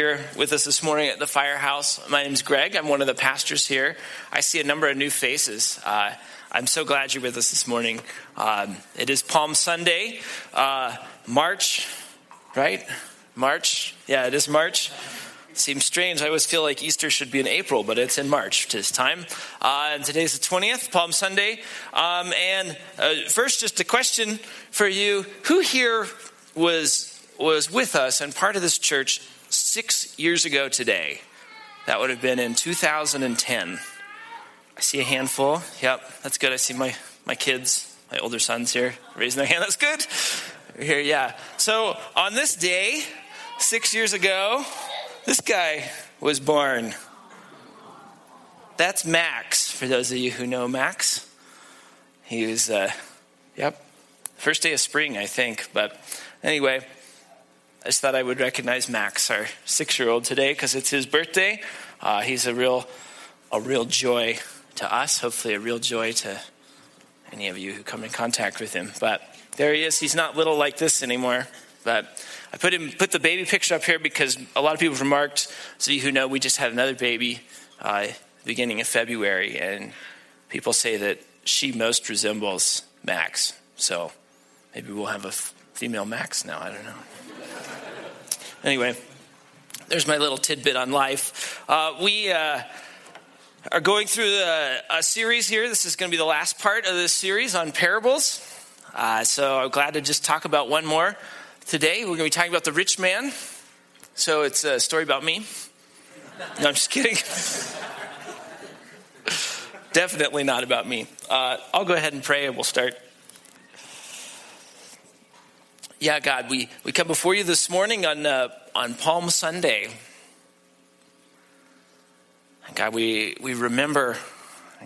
here with us this morning at the firehouse. My name is Greg. I'm one of the pastors here. I see a number of new faces. Uh, I'm so glad you're with us this morning. Um, it is Palm Sunday, uh, March, right? March. Yeah, it is March. seems strange. I always feel like Easter should be in April, but it's in March this time. Uh, and today's the 20th, Palm Sunday. Um, and uh, first, just a question for you: Who here was was with us and part of this church six years ago today. That would have been in 2010. I see a handful. Yep, that's good. I see my, my kids, my older sons here raising their hand. That's good. We're Here, yeah. So on this day, six years ago, this guy was born. That's Max, for those of you who know Max. He was, uh, yep, first day of spring, I think. But anyway, I just thought I would recognize Max, our six-year-old, today because it's his birthday. Uh, he's a real, a real joy to us. Hopefully, a real joy to any of you who come in contact with him. But there he is. He's not little like this anymore. But I put him, put the baby picture up here because a lot of people remarked. So you who know, we just had another baby uh, beginning of February, and people say that she most resembles Max. So maybe we'll have a female Max now. I don't know. Anyway, there's my little tidbit on life. Uh, we uh, are going through a, series here. This is going to be the last part of this series on parables. Uh, so I'm glad to just talk about one more today. We're going to be talking about the rich man. So it's a story about me. No, I'm just kidding. Definitely not about me. Uh, I'll go ahead and pray and we'll start yeah, God, we, we come before you this morning on, uh, on Palm Sunday. God, we, we remember,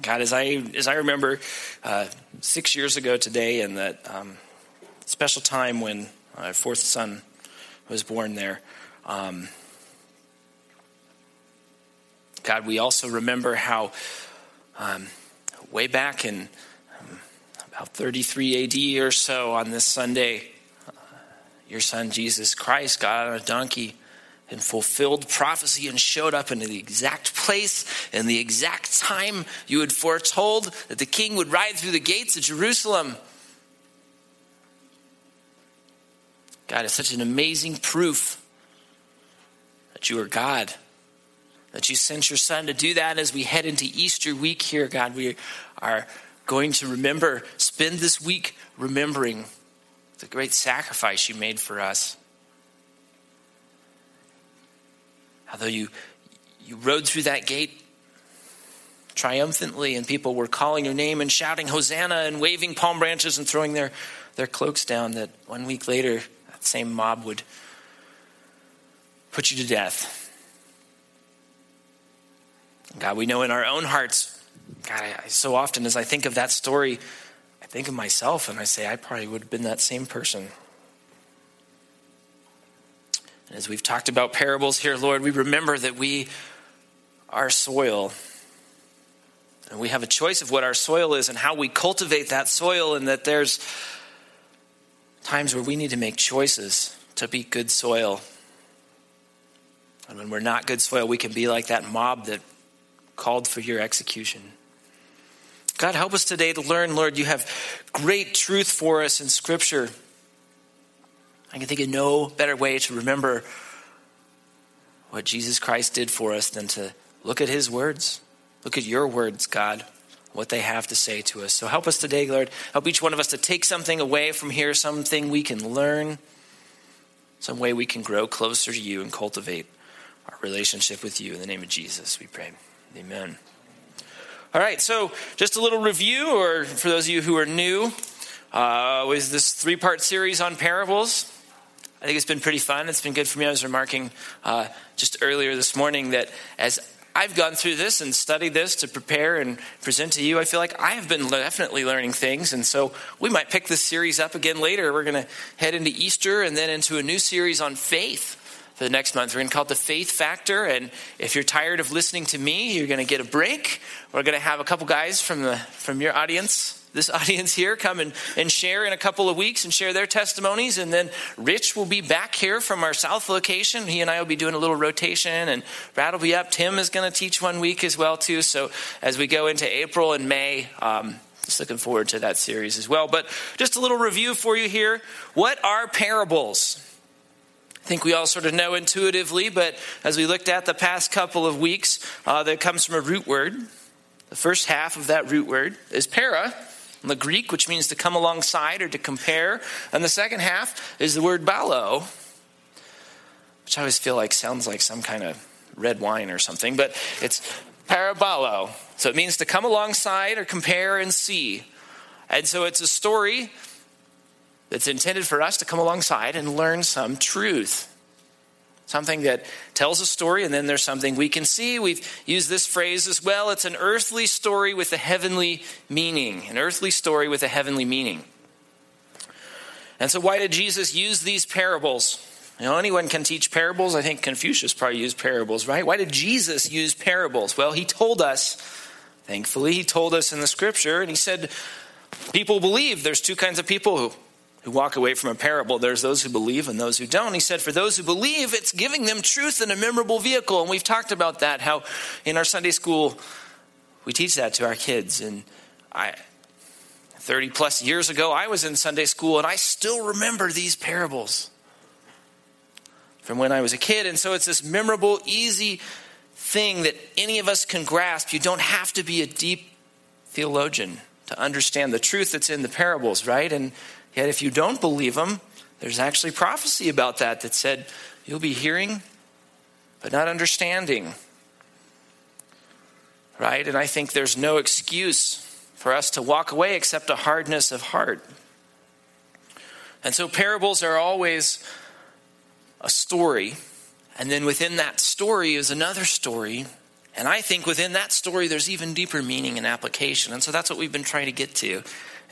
God, as I, as I remember uh, six years ago today, and that um, special time when our fourth son was born there. Um, God, we also remember how um, way back in um, about 33 AD or so on this Sunday, your son Jesus Christ got on a donkey and fulfilled prophecy and showed up in the exact place and the exact time you had foretold that the king would ride through the gates of Jerusalem. God, it's such an amazing proof that you are God, that you sent your son to do that as we head into Easter week here, God. We are going to remember, spend this week remembering the great sacrifice you made for us. Although you, you rode through that gate triumphantly, and people were calling your name and shouting Hosanna and waving palm branches and throwing their, their cloaks down, that one week later, that same mob would put you to death. God, we know in our own hearts, God, I, so often as I think of that story, think of myself and I say, I probably would have been that same person. And as we've talked about parables here, Lord, we remember that we are soil. And we have a choice of what our soil is and how we cultivate that soil, and that there's times where we need to make choices to be good soil. And when we're not good soil, we can be like that mob that called for your execution. God, help us today to learn, Lord, you have great truth for us in Scripture. I can think of no better way to remember what Jesus Christ did for us than to look at his words. Look at your words, God, what they have to say to us. So help us today, Lord. Help each one of us to take something away from here, something we can learn, some way we can grow closer to you and cultivate our relationship with you. In the name of Jesus, we pray. Amen. All right, so just a little review, or for those of you who are new, uh, was this three part series on parables. I think it's been pretty fun. It's been good for me. I was remarking uh, just earlier this morning that as I've gone through this and studied this to prepare and present to you, I feel like I have been definitely learning things. And so we might pick this series up again later. We're going to head into Easter and then into a new series on faith for the next month. We're going to call it the faith factor. And if you're tired of listening to me, you're going to get a break. We're going to have a couple guys from the from your audience this audience here come and, and share in a couple of weeks and share their testimonies. And then Rich will be back here from our South location. He and I will be doing a little rotation, and Brad will be up. Tim is going to teach one week as well, too. So as we go into April and May, um, just looking forward to that series as well. But just a little review for you here. What are parables? I think we all sort of know intuitively, but as we looked at the past couple of weeks, uh, that comes from a root word. The first half of that root word is para, in the Greek, which means to come alongside or to compare. And the second half is the word ballo, which I always feel like sounds like some kind of red wine or something, but it's paraballo. So it means to come alongside or compare and see. And so it's a story that's intended for us to come alongside and learn some truth. Something that tells a story, and then there's something we can see. We've used this phrase as well. It's an earthly story with a heavenly meaning. An earthly story with a heavenly meaning. And so, why did Jesus use these parables? You know, anyone can teach parables. I think Confucius probably used parables, right? Why did Jesus use parables? Well, he told us, thankfully, he told us in the scripture, and he said, people believe there's two kinds of people who who walk away from a parable. There's those who believe and those who don't. He said, for those who believe, it's giving them truth in a memorable vehicle. And we've talked about that, how in our Sunday school, we teach that to our kids. And I, 30 plus years ago, I was in Sunday school and I still remember these parables from when I was a kid. And so it's this memorable, easy thing that any of us can grasp. You don't have to be a deep theologian to understand the truth that's in the parables, right? And Yet if you don't believe them, there's actually prophecy about that that said you'll be hearing but not understanding. Right? And I think there's no excuse for us to walk away except a hardness of heart. And so parables are always a story, and then within that story is another story. And I think within that story, there's even deeper meaning and application. And so that's what we've been trying to get to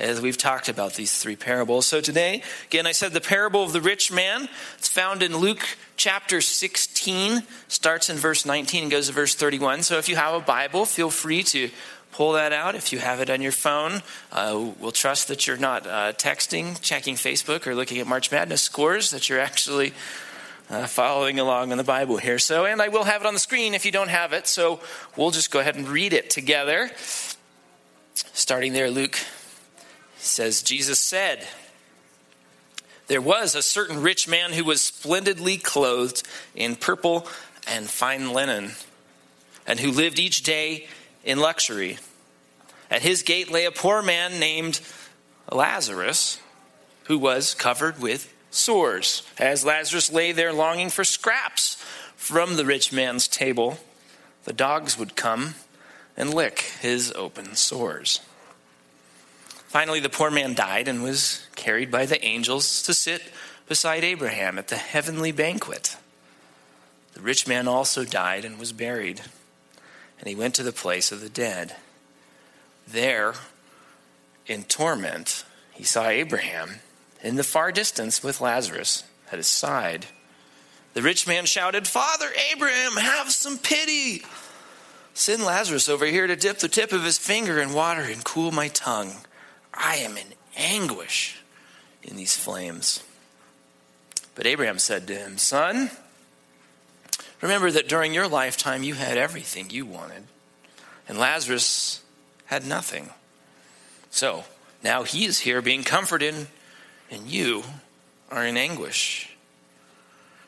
as we've talked about these three parables. So today, again, I said the parable of the rich man. It's found in Luke chapter 16, starts in verse 19 and goes to verse 31. So if you have a Bible, feel free to pull that out. If you have it on your phone, uh, we'll trust that you're not uh, texting, checking Facebook, or looking at March Madness scores, that you're actually. Uh, following along in the Bible here. So, and I will have it on the screen if you don't have it. So, we'll just go ahead and read it together. Starting there, Luke says, Jesus said, There was a certain rich man who was splendidly clothed in purple and fine linen, and who lived each day in luxury. At his gate lay a poor man named Lazarus, who was covered with sores. As Lazarus lay there longing for scraps from the rich man's table, the dogs would come and lick his open sores. Finally, the poor man died and was carried by the angels to sit beside Abraham at the heavenly banquet. The rich man also died and was buried, and he went to the place of the dead. There, in torment, he saw Abraham in the far distance with Lazarus at his side. The rich man shouted, Father Abraham, have some pity. Send Lazarus over here to dip the tip of his finger in water and cool my tongue I am in anguish in these flames. But Abraham said to him, Son, remember that during your lifetime you had everything you wanted, and Lazarus had nothing. So now he is here being comforted, and you are in anguish.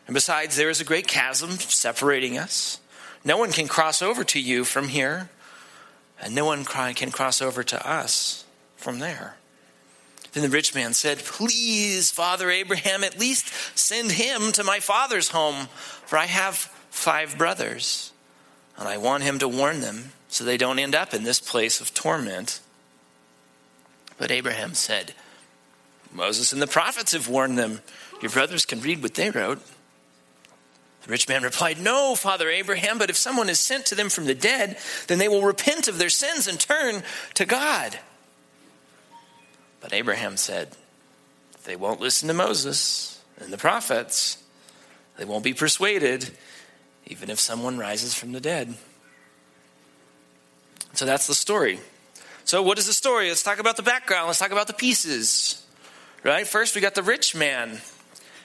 And besides, there is a great chasm separating us. No one can cross over to you from here, and no one can cross over to us from there. Then the rich man said, Please, Father Abraham, at least send him to my father's home, for I have five brothers, and I want him to warn them so they don't end up in this place of torment. But Abraham said, Moses and the prophets have warned them. Your brothers can read what they wrote. The rich man replied, No, Father Abraham, but if someone is sent to them from the dead, then they will repent of their sins and turn to God. But Abraham said, they won't listen to Moses and the prophets. They won't be persuaded, even if someone rises from the dead. So that's the story. So, what is the story? Let's talk about the background. Let's talk about the pieces. Right? First, we got the rich man.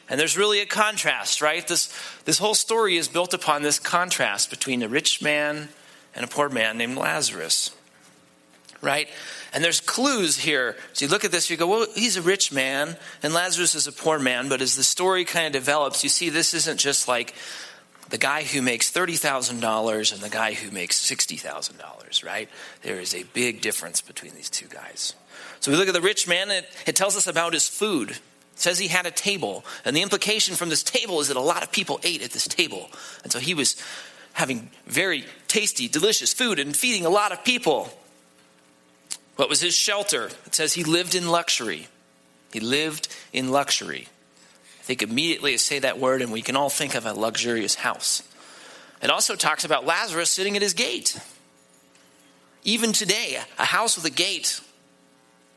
And there's really a contrast, right? This, this whole story is built upon this contrast between a rich man and a poor man named Lazarus. Right? And there's clues here. So you look at this, you go, well, he's a rich man, and Lazarus is a poor man. But as the story kind of develops, you see this isn't just like the guy who makes $30,000 and the guy who makes $60,000, right? There is a big difference between these two guys. So we look at the rich man, it, it tells us about his food. It says he had a table. And the implication from this table is that a lot of people ate at this table. And so he was having very tasty, delicious food and feeding a lot of people. What was his shelter? It says he lived in luxury. He lived in luxury. I think immediately I say that word and we can all think of a luxurious house. It also talks about Lazarus sitting at his gate. Even today, a house with a gate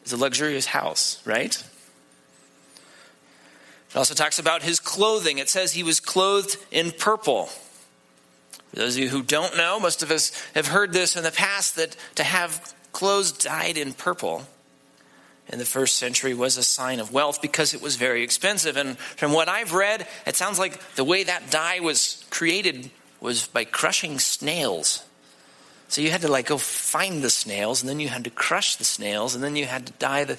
is a luxurious house, right? It also talks about his clothing. It says he was clothed in purple. For those of you who don't know, most of us have heard this in the past that to have clothes dyed in purple in the first century was a sign of wealth because it was very expensive. And from what I've read, it sounds like the way that dye was created was by crushing snails. So you had to like go find the snails, and then you had to crush the snails, and then you had to dye the.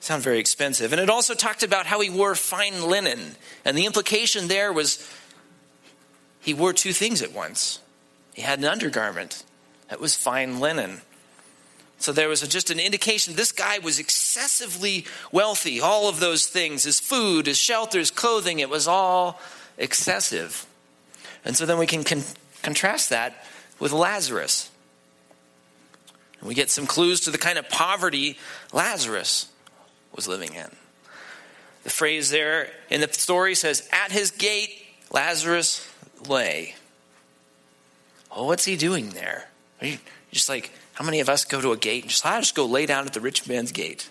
Sound very expensive. And it also talked about how he wore fine linen. And the implication there was he wore two things at once. He had an undergarment that was fine linen. So there was just an indication this guy was excessively wealthy. All of those things his food, his shelter, his clothing it was all excessive. And so then we can con- contrast that with Lazarus. And we get some clues to the kind of poverty Lazarus was living in. The phrase there in the story says, At his gate, Lazarus lay. Well, what's he doing there? Are you just like, how many of us go to a gate and just, I just go lay down at the rich man's gate?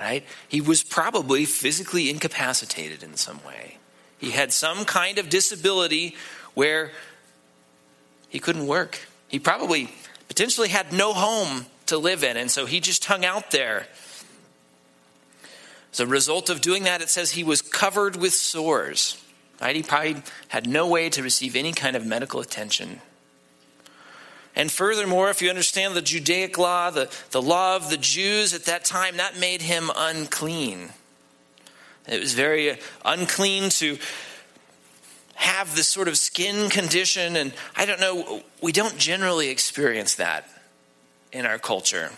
Right? He was probably physically incapacitated in some way. He had some kind of disability where he couldn't work. He probably potentially had no home to live in, and so he just hung out there. As a result of doing that, it says he was covered with sores. Right? He probably had no way to receive any kind of medical attention. And furthermore, if you understand the Judaic law, the, the law of the Jews at that time, that made him unclean. It was very unclean to have this sort of skin condition. And I don't know, we don't generally experience that in our culture.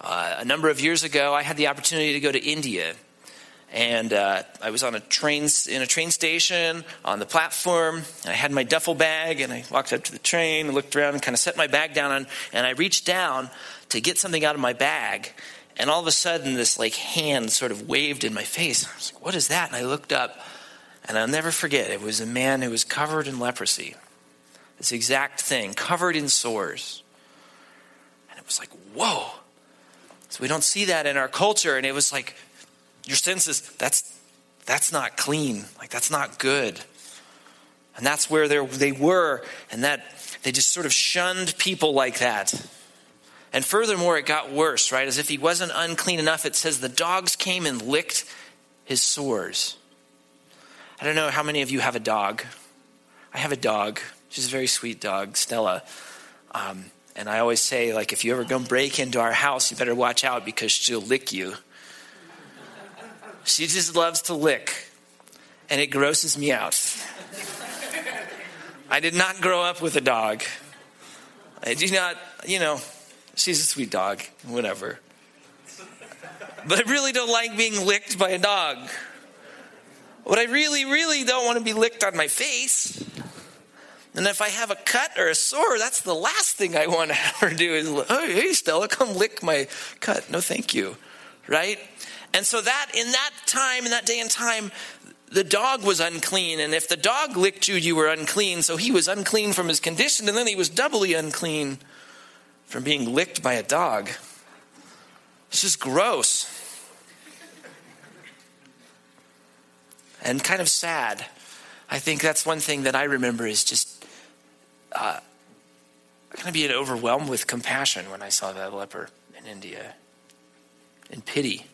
Uh, a number of years ago, I had the opportunity to go to India and uh, I was on a train in a train station on the platform. I had my duffel bag, and I walked up to the train and looked around and kind of set my bag down. And I reached down to get something out of my bag, and all of a sudden, this like hand sort of waved in my face. I was like, "What is that?" And I looked up, and I'll never forget. It was a man who was covered in leprosy. This exact thing, covered in sores, and it was like, "Whoa!" So we don't see that in our culture, and it was like your senses, that's, that's not clean. Like, that's not good. And that's where they were, and that they just sort of shunned people like that. And furthermore, it got worse, right? As if he wasn't unclean enough, it says the dogs came and licked his sores. I don't know how many of you have a dog. I have a dog. She's a very sweet dog, Stella. Um, and I always say, like, if you ever go break into our house, you better watch out because she'll lick you. She just loves to lick, and it grosses me out. I did not grow up with a dog. I do not, you know, she's a sweet dog, whatever. But I really don't like being licked by a dog. What I really, really don't want to be licked on my face. And if I have a cut or a sore, that's the last thing I want to ever do is, oh, hey, Stella, come lick my cut. No, thank you. Right? And so that in that time, in that day and time, the dog was unclean. And if the dog licked you, you were unclean. So he was unclean from his condition, and then he was doubly unclean from being licked by a dog. It's just gross. And kind of sad. I think that's one thing that I remember is just uh, kind of being overwhelmed with compassion when I saw that leper in India, and pity.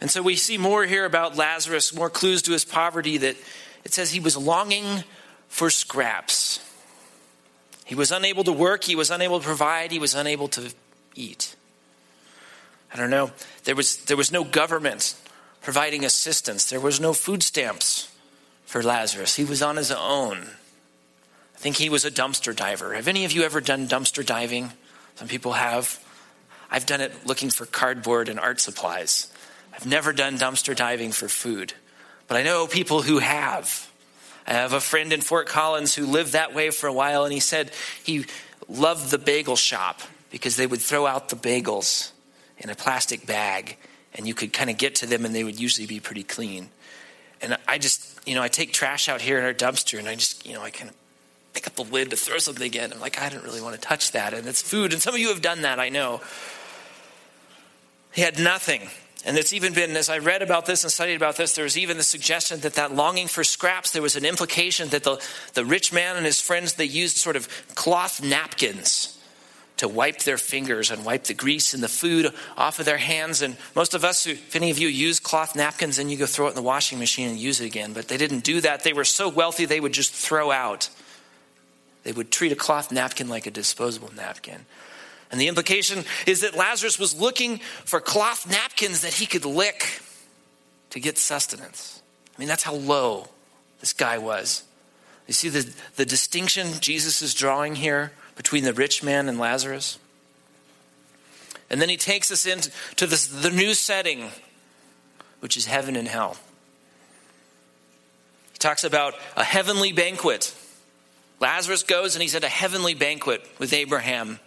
And so we see more here about Lazarus, more clues to his poverty that it says he was longing for scraps. He was unable to work, he was unable to provide, he was unable to eat. I don't know. There was, there was no government providing assistance, there was no food stamps for Lazarus. He was on his own. I think he was a dumpster diver. Have any of you ever done dumpster diving? Some people have. I've done it looking for cardboard and art supplies. I've never done dumpster diving for food, but I know people who have. I have a friend in Fort Collins who lived that way for a while, and he said he loved the bagel shop because they would throw out the bagels in a plastic bag, and you could kind of get to them, and they would usually be pretty clean. And I just, you know, I take trash out here in our dumpster, and I just, you know, I kind of pick up the lid to throw something again. I'm like, I don't really want to touch that, and it's food. And some of you have done that, I know. He had nothing. And it's even been, as I read about this and studied about this, there was even the suggestion that that longing for scraps, there was an implication that the, the rich man and his friends, they used sort of cloth napkins to wipe their fingers and wipe the grease and the food off of their hands. And most of us, if any of you use cloth napkins, then you go throw it in the washing machine and use it again. But they didn't do that. They were so wealthy, they would just throw out. They would treat a cloth napkin like a disposable napkin. And the implication is that Lazarus was looking for cloth napkins that he could lick to get sustenance. I mean, that's how low this guy was. You see the, the distinction Jesus is drawing here between the rich man and Lazarus? And then he takes us into this, the new setting, which is heaven and hell. He talks about a heavenly banquet. Lazarus goes and he's at a heavenly banquet with Abraham.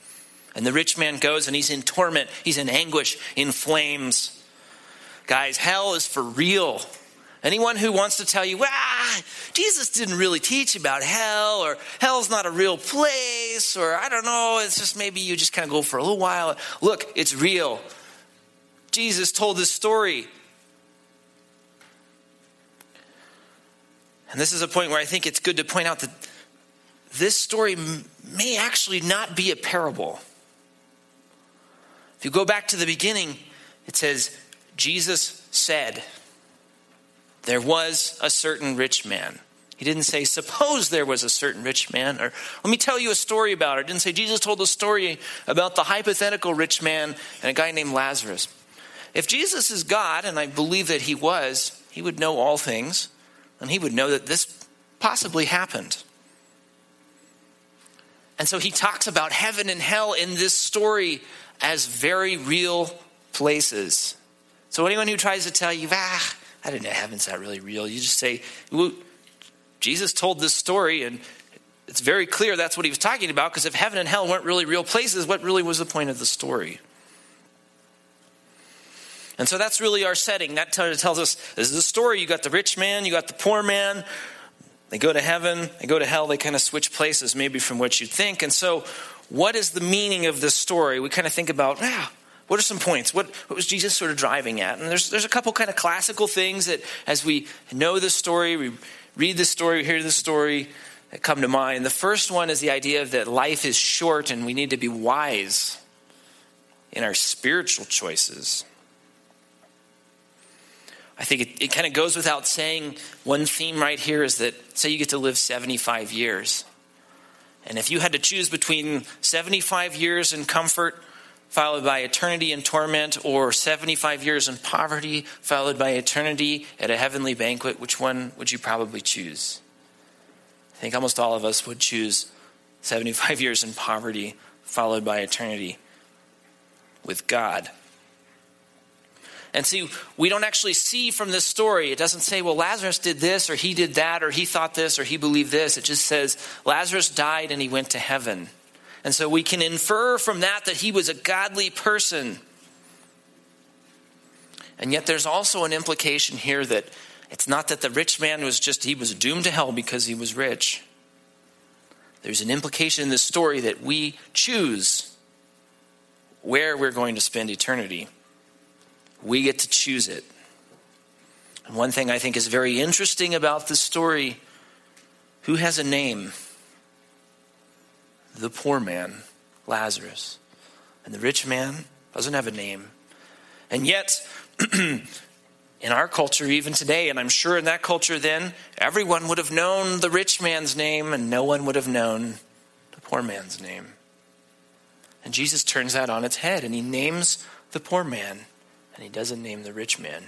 And the rich man goes and he's in torment, he's in anguish, in flames. Guys, hell is for real. Anyone who wants to tell you, ah, Jesus didn't really teach about hell, or hell's not a real place, or I don't know, it's just maybe you just kind of go for a little while. Look, it's real. Jesus told this story. And this is a point where I think it's good to point out that this story may actually not be a parable. If you go back to the beginning, it says, Jesus said, There was a certain rich man. He didn't say, Suppose there was a certain rich man, or let me tell you a story about it. He didn't say, Jesus told a story about the hypothetical rich man and a guy named Lazarus. If Jesus is God, and I believe that he was, he would know all things, and he would know that this possibly happened. And so he talks about heaven and hell in this story as very real places. So anyone who tries to tell you, ah, I didn't know heaven's not really real, you just say, well, Jesus told this story, and it's very clear that's what he was talking about, because if heaven and hell weren't really real places, what really was the point of the story? And so that's really our setting. That tells us this is the story. You got the rich man, you got the poor man. They go to heaven, they go to hell, they kind of switch places, maybe from what you'd think. And so what is the meaning of this story? We kind of think about, ah, what are some points? What, what was Jesus sort of driving at? And there's, there's a couple kind of classical things that as we know the story, we read the story, we hear the story, that come to mind. The first one is the idea that life is short and we need to be wise in our spiritual choices. I think it, it kind of goes without saying. One theme right here is that, say, you get to live 75 years. And if you had to choose between 75 years in comfort, followed by eternity in torment, or 75 years in poverty, followed by eternity at a heavenly banquet, which one would you probably choose? I think almost all of us would choose 75 years in poverty, followed by eternity with God. And see, we don't actually see from this story, it doesn't say, well, Lazarus did this, or he did that, or he thought this, or he believed this. It just says, Lazarus died and he went to heaven. And so we can infer from that that he was a godly person. And yet there's also an implication here that it's not that the rich man was just, he was doomed to hell because he was rich. There's an implication in this story that we choose where we're going to spend eternity. We get to choose it. And one thing I think is very interesting about this story who has a name? The poor man, Lazarus. And the rich man doesn't have a name. And yet, in our culture, even today, and I'm sure in that culture then, everyone would have known the rich man's name and no one would have known the poor man's name. And Jesus turns that on its head and he names the poor man and he doesn't name the rich man.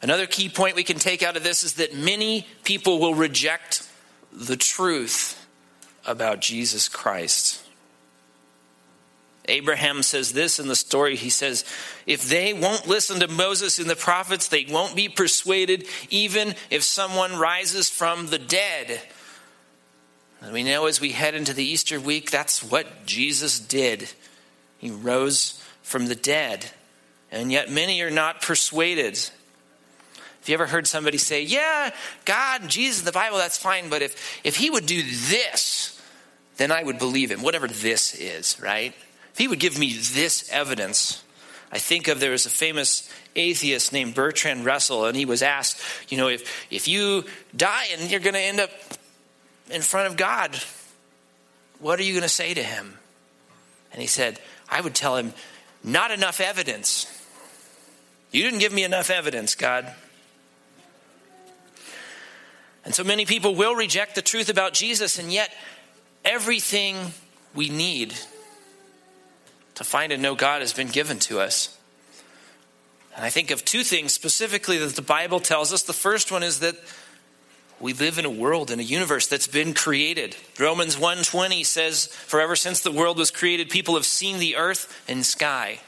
Another key point we can take out of this is that many people will reject the truth about Jesus Christ. Abraham says this in the story. He says, If they won't listen to Moses and the prophets, they won't be persuaded, even if someone rises from the dead. And we know as we head into the Easter week, that's what Jesus did. He rose from the dead. And yet many are not persuaded. Have you ever heard somebody say, Yeah, God, Jesus, the Bible, that's fine, but if, if he would do this, then I would believe him, whatever this is, right? If he would give me this evidence, I think of there was a famous atheist named Bertrand Russell, and he was asked, you know, if, if you die and you're going to end up in front of God, what are you going to say to him? And he said, I would tell him, not enough evidence. You didn't give me enough evidence, God. And so many people will reject the truth about Jesus, and yet everything we need to find and know God has been given to us. And I think of two things specifically that the Bible tells us. The first one is that we live in a world in a universe that's been created. Romans 1:20 says, "For ever since the world was created, people have seen the earth and sky.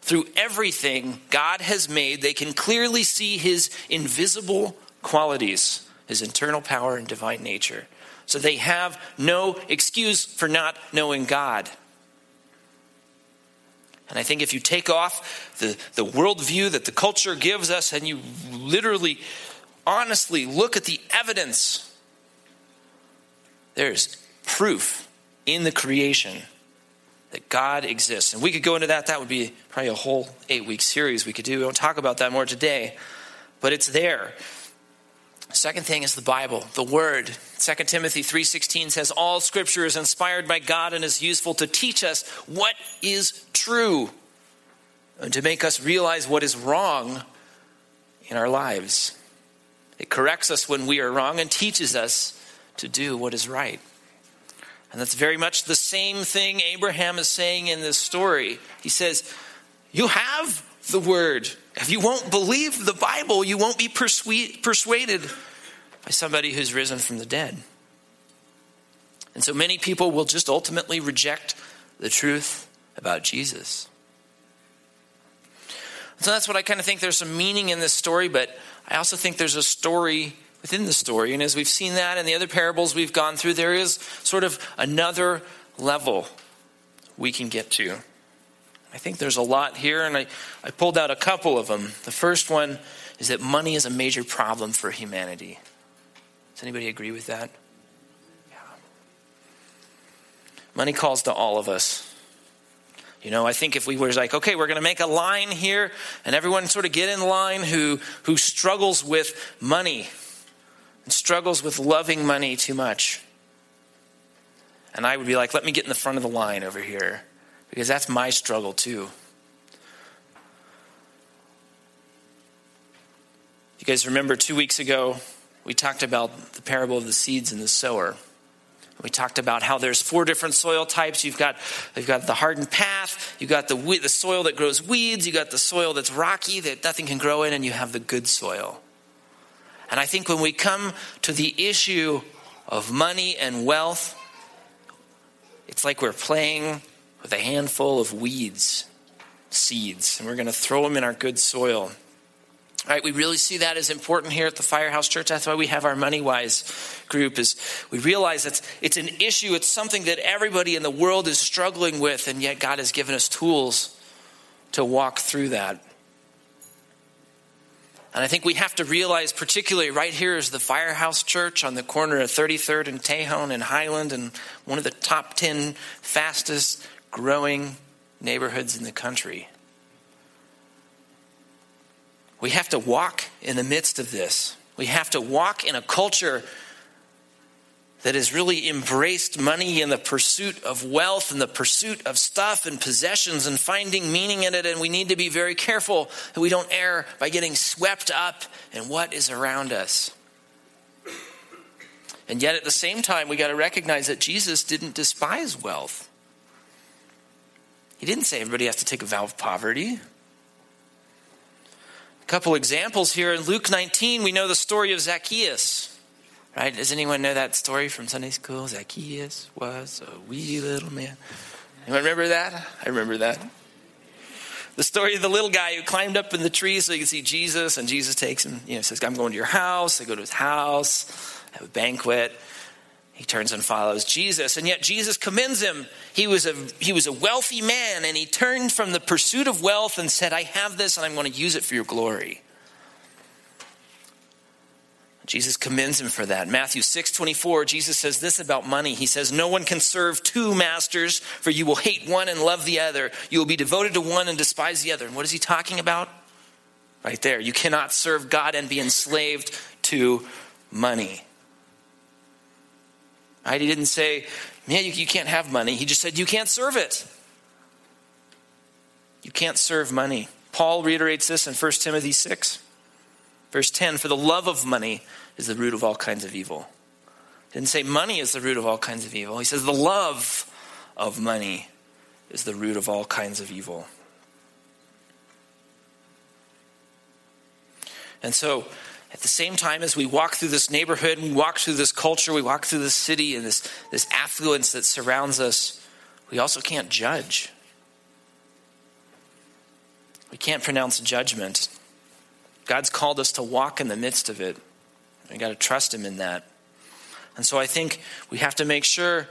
Through everything God has made, they can clearly see his invisible qualities, his internal power and divine nature. So they have no excuse for not knowing God." And I think if you take off the, the worldview that the culture gives us and you literally, honestly look at the evidence, there's proof in the creation that God exists. And we could go into that. That would be probably a whole eight week series we could do. We don't talk about that more today, but it's there. Second thing is the Bible, the Word. 2 Timothy 3:16 says all scripture is inspired by God and is useful to teach us what is true and to make us realize what is wrong in our lives. It corrects us when we are wrong and teaches us to do what is right. And that's very much the same thing Abraham is saying in this story. He says, You have the word. If you won't believe the Bible, you won't be persuaded by somebody who's risen from the dead. And so many people will just ultimately reject the truth about Jesus. So that's what I kind of think there's some meaning in this story, but I also think there's a story within the story. And as we've seen that in the other parables we've gone through, there is sort of another level we can get to. I think there's a lot here, and I, I pulled out a couple of them. The first one is that money is a major problem for humanity. Does anybody agree with that? Yeah. Money calls to all of us. You know, I think if we were like, okay, we're going to make a line here, and everyone sort of get in line who who struggles with money and struggles with loving money too much. And I would be like, let me get in the front of the line over here because that's my struggle too. You guys remember two weeks ago, we talked about the parable of the seeds and the sower. We talked about how there's four different soil types. You've got, you've got the hardened path, you've got the, the soil that grows weeds, you've got the soil that's rocky that nothing can grow in, and you have the good soil. And I think when we come to the issue of money and wealth, it's like we're playing with a handful of weeds, seeds, and we're going to throw them in our good soil. Right, we really see that as important here at the Firehouse Church. That's why we have our Money Wise group. Is we realize that it's an issue. It's something that everybody in the world is struggling with, and yet God has given us tools to walk through that. And I think we have to realize, particularly right here, is the Firehouse Church on the corner of 33rd and Tejon and Highland, and one of the top 10 fastest growing neighborhoods in the country. We have to walk in the midst of this. We have to walk in a culture that has really embraced money and the pursuit of wealth and the pursuit of stuff and possessions and finding meaning in it. And we need to be very careful that we don't err by getting swept up in what is around us. And yet, at the same time, we got to recognize that Jesus didn't despise wealth. He didn't say everybody has to take a vow of poverty. Couple examples here in Luke 19, we know the story of Zacchaeus. Right? Does anyone know that story from Sunday school? Zacchaeus was a wee little man. Anyone remember that? I remember that. The story of the little guy who climbed up in the tree so he could see Jesus, and Jesus takes him, you know, says, I'm going to your house. They go to his house, have a banquet. He turns and follows Jesus, and yet Jesus commends him. He was a he was a wealthy man, and he turned from the pursuit of wealth and said, "I have this, and I'm going to use it for your glory." Jesus commends him for that. Matthew 6 24, Jesus says this about money. He says, No one can serve two masters, for you will hate one and love the other. You will be devoted to one and despise the other. And what is he talking about? Right there. You cannot serve God and be enslaved to money. Right? He didn't say, Yeah, you, you can't have money. He just said, You can't serve it. You can't serve money. Paul reiterates this in 1 Timothy 6. Verse 10 For the love of money is the root of all kinds of evil. He didn't say money is the root of all kinds of evil. He says the love of money is the root of all kinds of evil. And so, at the same time as we walk through this neighborhood, and we walk through this culture, we walk through this city and this, this affluence that surrounds us, we also can't judge. We can't pronounce judgment. God's called us to walk in the midst of it. We got to trust Him in that. And so I think we have to make sure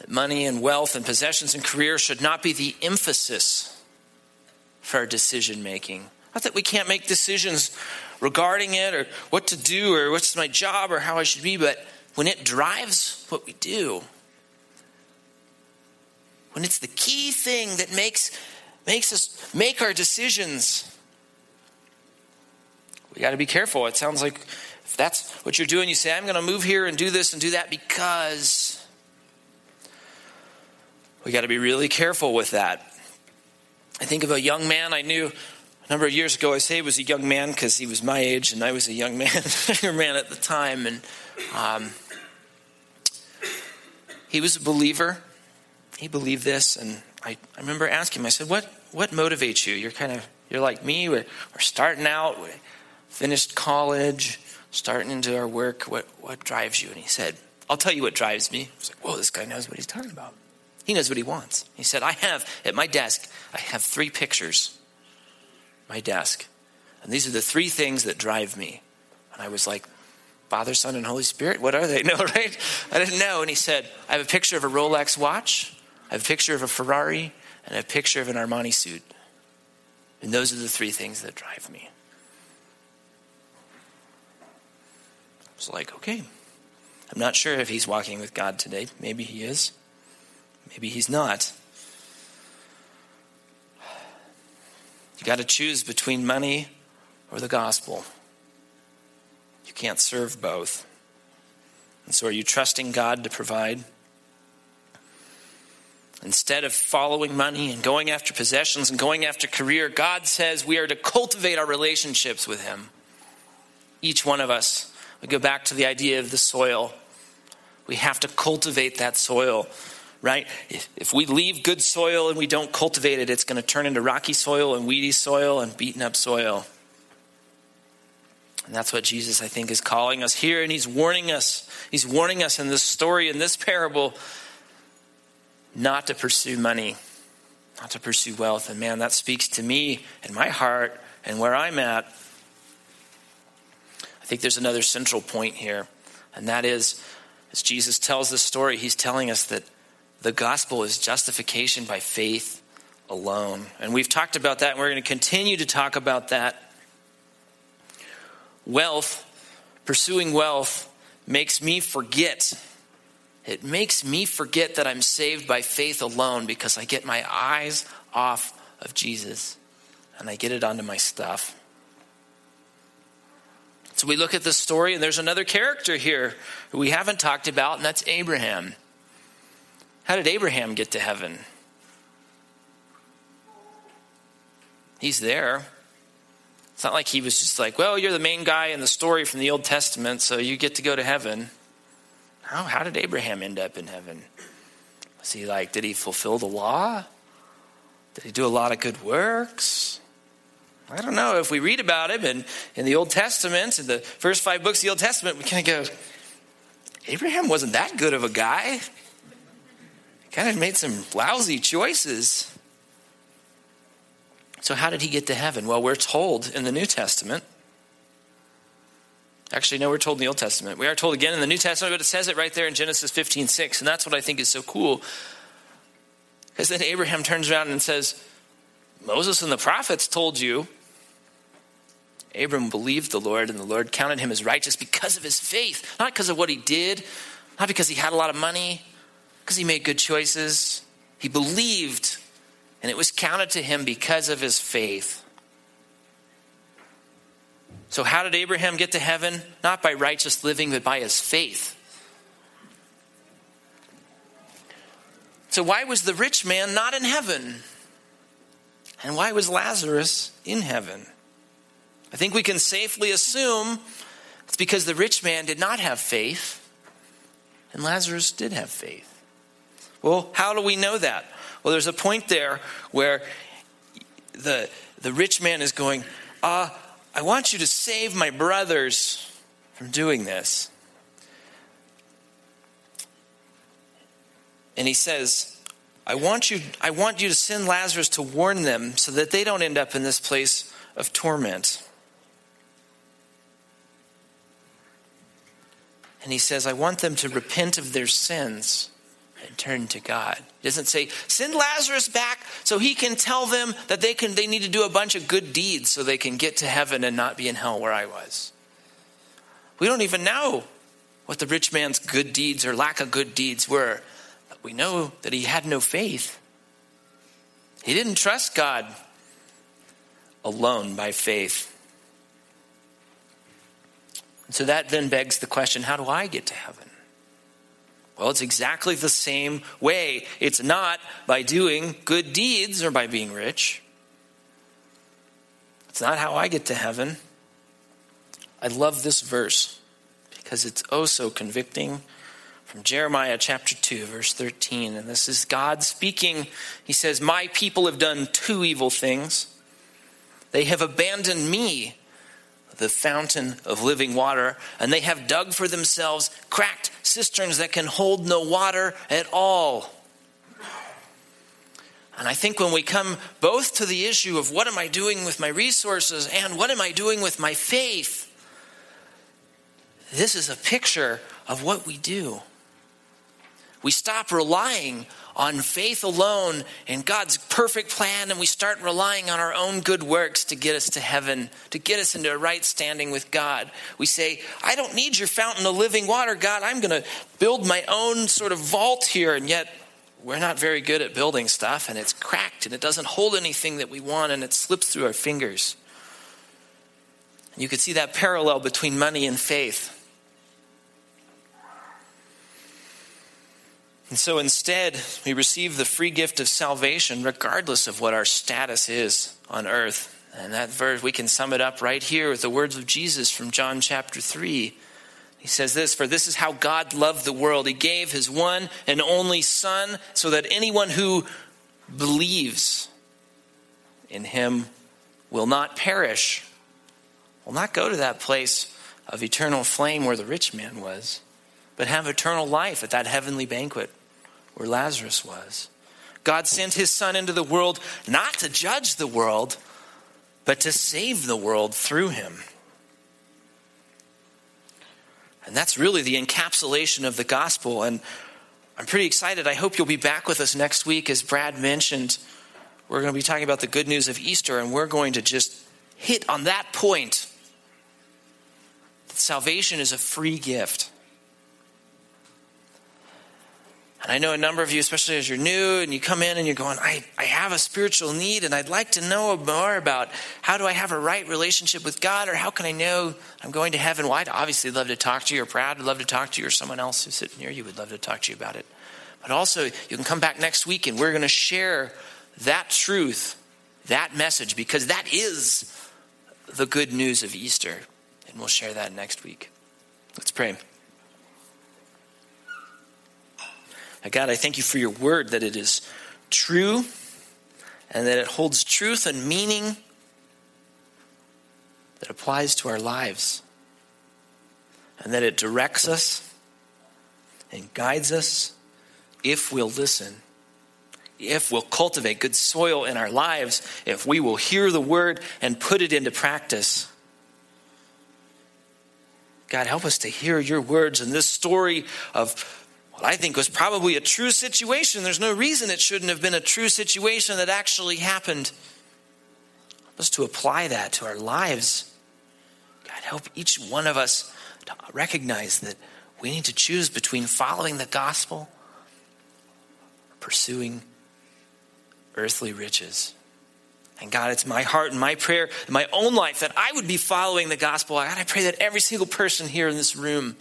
that money and wealth and possessions and career should not be the emphasis for our decision making. Not that we can't make decisions regarding it or what to do or what's my job or how I should be, but when it drives what we do, when it's the key thing that makes makes us make our decisions. We got to be careful. It sounds like if that's what you're doing, you say, I'm going to move here and do this and do that because. We got to be really careful with that. I think of a young man I knew a number of years ago. I say he was a young man because he was my age and I was a young man, younger man at the time. And um, he was a believer. He believed this, and I, I remember asking him, I said, what, what motivates you? You're kind of, you're like me, we're, we're starting out, we finished college, starting into our work. What, what drives you? And he said, I'll tell you what drives me. I was like, whoa, this guy knows what he's talking about. He knows what he wants. He said, I have, at my desk, I have three pictures. My desk. And these are the three things that drive me. And I was like, Father, Son, and Holy Spirit, what are they? No, right? I didn't know. And he said, I have a picture of a Rolex watch. I have a picture of a Ferrari and a picture of an Armani suit. And those are the three things that drive me. I was like, okay. I'm not sure if he's walking with God today. Maybe he is. Maybe he's not. Got to choose between money or the gospel. You can't serve both. And so, are you trusting God to provide? Instead of following money and going after possessions and going after career, God says we are to cultivate our relationships with Him. Each one of us. We go back to the idea of the soil. We have to cultivate that soil, right? If we leave good soil and we don't cultivate it, it's going to turn into rocky soil and weedy soil and beaten up soil. And that's what Jesus, I think, is calling us here. And he's warning us. He's warning us in this story, in this parable, not to pursue money, not to pursue wealth. And man, that speaks to me and my heart and where I'm at. I think there's another central point here, and that is as Jesus tells this story, he's telling us that the gospel is justification by faith alone. And we've talked about that, and we're going to continue to talk about that. Wealth, pursuing wealth, makes me forget it makes me forget that I'm saved by faith alone because I get my eyes off of Jesus and I get it onto my stuff. So we look at the story, and there's another character here who we haven't talked about, and that's Abraham. How did Abraham get to heaven? He's there. It's not like he was just like, well, you're the main guy in the story from the Old Testament, so you get to go to heaven. How, how did Abraham end up in heaven? Was he like, did he fulfill the law? Did he do a lot of good works? I don't know. If we read about him in, in the Old Testament, in the first five books of the Old Testament, we kind of go, Abraham wasn't that good of a guy. Kind of made some lousy choices. So, how did he get to heaven? Well, we're told in the New Testament. Actually, no, we're told in the Old Testament. We are told again in the New Testament, but it says it right there in Genesis 15 6. And that's what I think is so cool. Because then Abraham turns around and says, Moses and the prophets told you. Abram believed the Lord, and the Lord counted him as righteous because of his faith, not because of what he did, not because he had a lot of money, because he made good choices. He believed, and it was counted to him because of his faith. So, how did Abraham get to heaven? Not by righteous living, but by his faith. So, why was the rich man not in heaven? And why was Lazarus in heaven? I think we can safely assume it's because the rich man did not have faith and Lazarus did have faith. Well, how do we know that? Well, there's a point there where the, the rich man is going, uh, I want you to save my brothers from doing this. And he says, I want you, I want you to send Lazarus to warn them so that they don't end up in this place of torment. And he says, I want them to repent of their sins and turn to God. He doesn't say, send Lazarus back so he can tell them that they can they need to do a bunch of good deeds so they can get to heaven and not be in hell where I was. We don't even know what the rich man's good deeds or lack of good deeds were. But we know that he had no faith. He didn't trust God alone by faith. So that then begs the question how do I get to heaven? Well, it's exactly the same way. It's not by doing good deeds or by being rich. It's not how I get to heaven. I love this verse because it's oh so convicting from Jeremiah chapter 2, verse 13. And this is God speaking. He says, My people have done two evil things. They have abandoned me the fountain of living water, and they have dug for themselves cracked cisterns that can hold no water at all. And I think when we come both to the issue of what am I doing with my resources and what am I doing with my faith, this is a picture of what we do. We stop relying on faith alone and God's perfect plan, and we start relying on our own good works to get us to heaven, to get us into a right standing with God. We say, I don't need your fountain of living water, God. I'm going to build my own sort of vault here. And yet, we're not very good at building stuff, and it's cracked, and it doesn't hold anything that we want, and it slips through our fingers. You can see that parallel between money and faith. And so instead, we receive the free gift of salvation regardless of what our status is on earth. And that verse, we can sum it up right here with the words of Jesus from John chapter 3. He says this For this is how God loved the world. He gave his one and only Son so that anyone who believes in him will not perish, will not go to that place of eternal flame where the rich man was, but have eternal life at that heavenly banquet where Lazarus was. God sent his son into the world not to judge the world, but to save the world through him. And that's really the encapsulation of the gospel. And I'm pretty excited. I hope you'll be back with us next week. As Brad mentioned, we're going to be talking about the good news of Easter, and we're going to just hit on that point that salvation is a free gift. And I know a number of you, especially as you're new and you come in and you're going, I, I have a spiritual need and I'd like to know more about how do I have a right relationship with God or how can I know I'm going to heaven? Well, I'd obviously love to talk to you or Brad would love to talk to you or someone else who's sitting near you would love to talk to you about it. But also, you can come back next week and we're going to share that truth, that message, because that is the good news of Easter. And we'll share that next week. Let's pray. God, I thank you for your word that it is true and that it holds truth and meaning that applies to our lives and that it directs us and guides us if we'll listen, if we'll cultivate good soil in our lives, if we will hear the word and put it into practice. God, help us to hear your words in this story of what I think was probably a true situation. There's no reason it shouldn't have been a true situation that actually happened. Help us to apply that to our lives. God, help each one of us to recognize that we need to choose between following the gospel or pursuing earthly riches. And God, it's my heart and my prayer in my own life that I would be following the gospel. God, I pray that every single person here in this room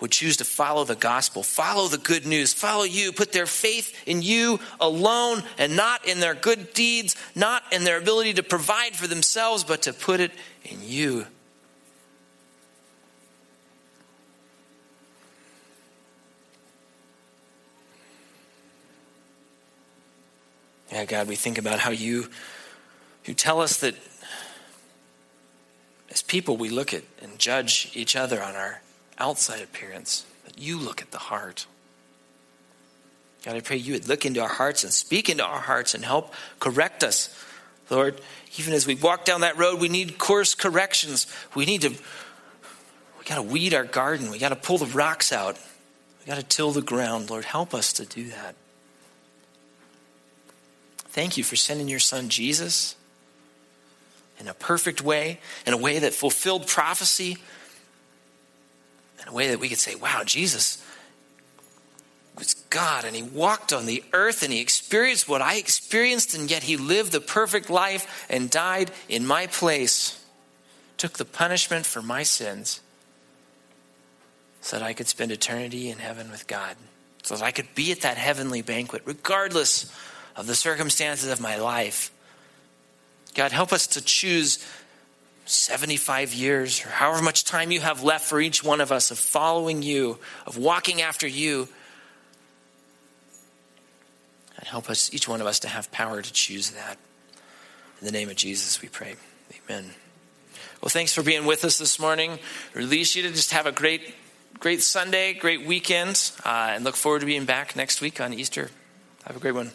would choose to follow the gospel, follow the good news, follow you, put their faith in you alone and not in their good deeds, not in their ability to provide for themselves, but to put it in you. Yeah, God, we think about how you you tell us that as people we look at and judge each other on our outside appearance, but you look at the heart. God, I pray you would look into our hearts and speak into our hearts and help correct us. Lord, even as we walk down that road, we need course corrections. We need to, we got to weed our garden. We got to pull the rocks out. We got to till the ground. Lord, help us to do that. Thank you for sending your son Jesus in a perfect way, in a way that fulfilled prophecy, in a way that we could say, wow, Jesus was God and he walked on the earth and he experienced what I experienced, and yet he lived the perfect life and died in my place, took the punishment for my sins so that I could spend eternity in heaven with God, so that I could be at that heavenly banquet, regardless of the circumstances of my life. God, help us to choose 75 years or however much time you have left for each one of us of following you, of walking after you. And help us, each one of us, to have power to choose that. In the name of Jesus, we pray. Amen. Well, thanks for being with us this morning. Release you to just have a great, great Sunday, great weekend, uh, and look forward to being back next week on Easter. Have a great one.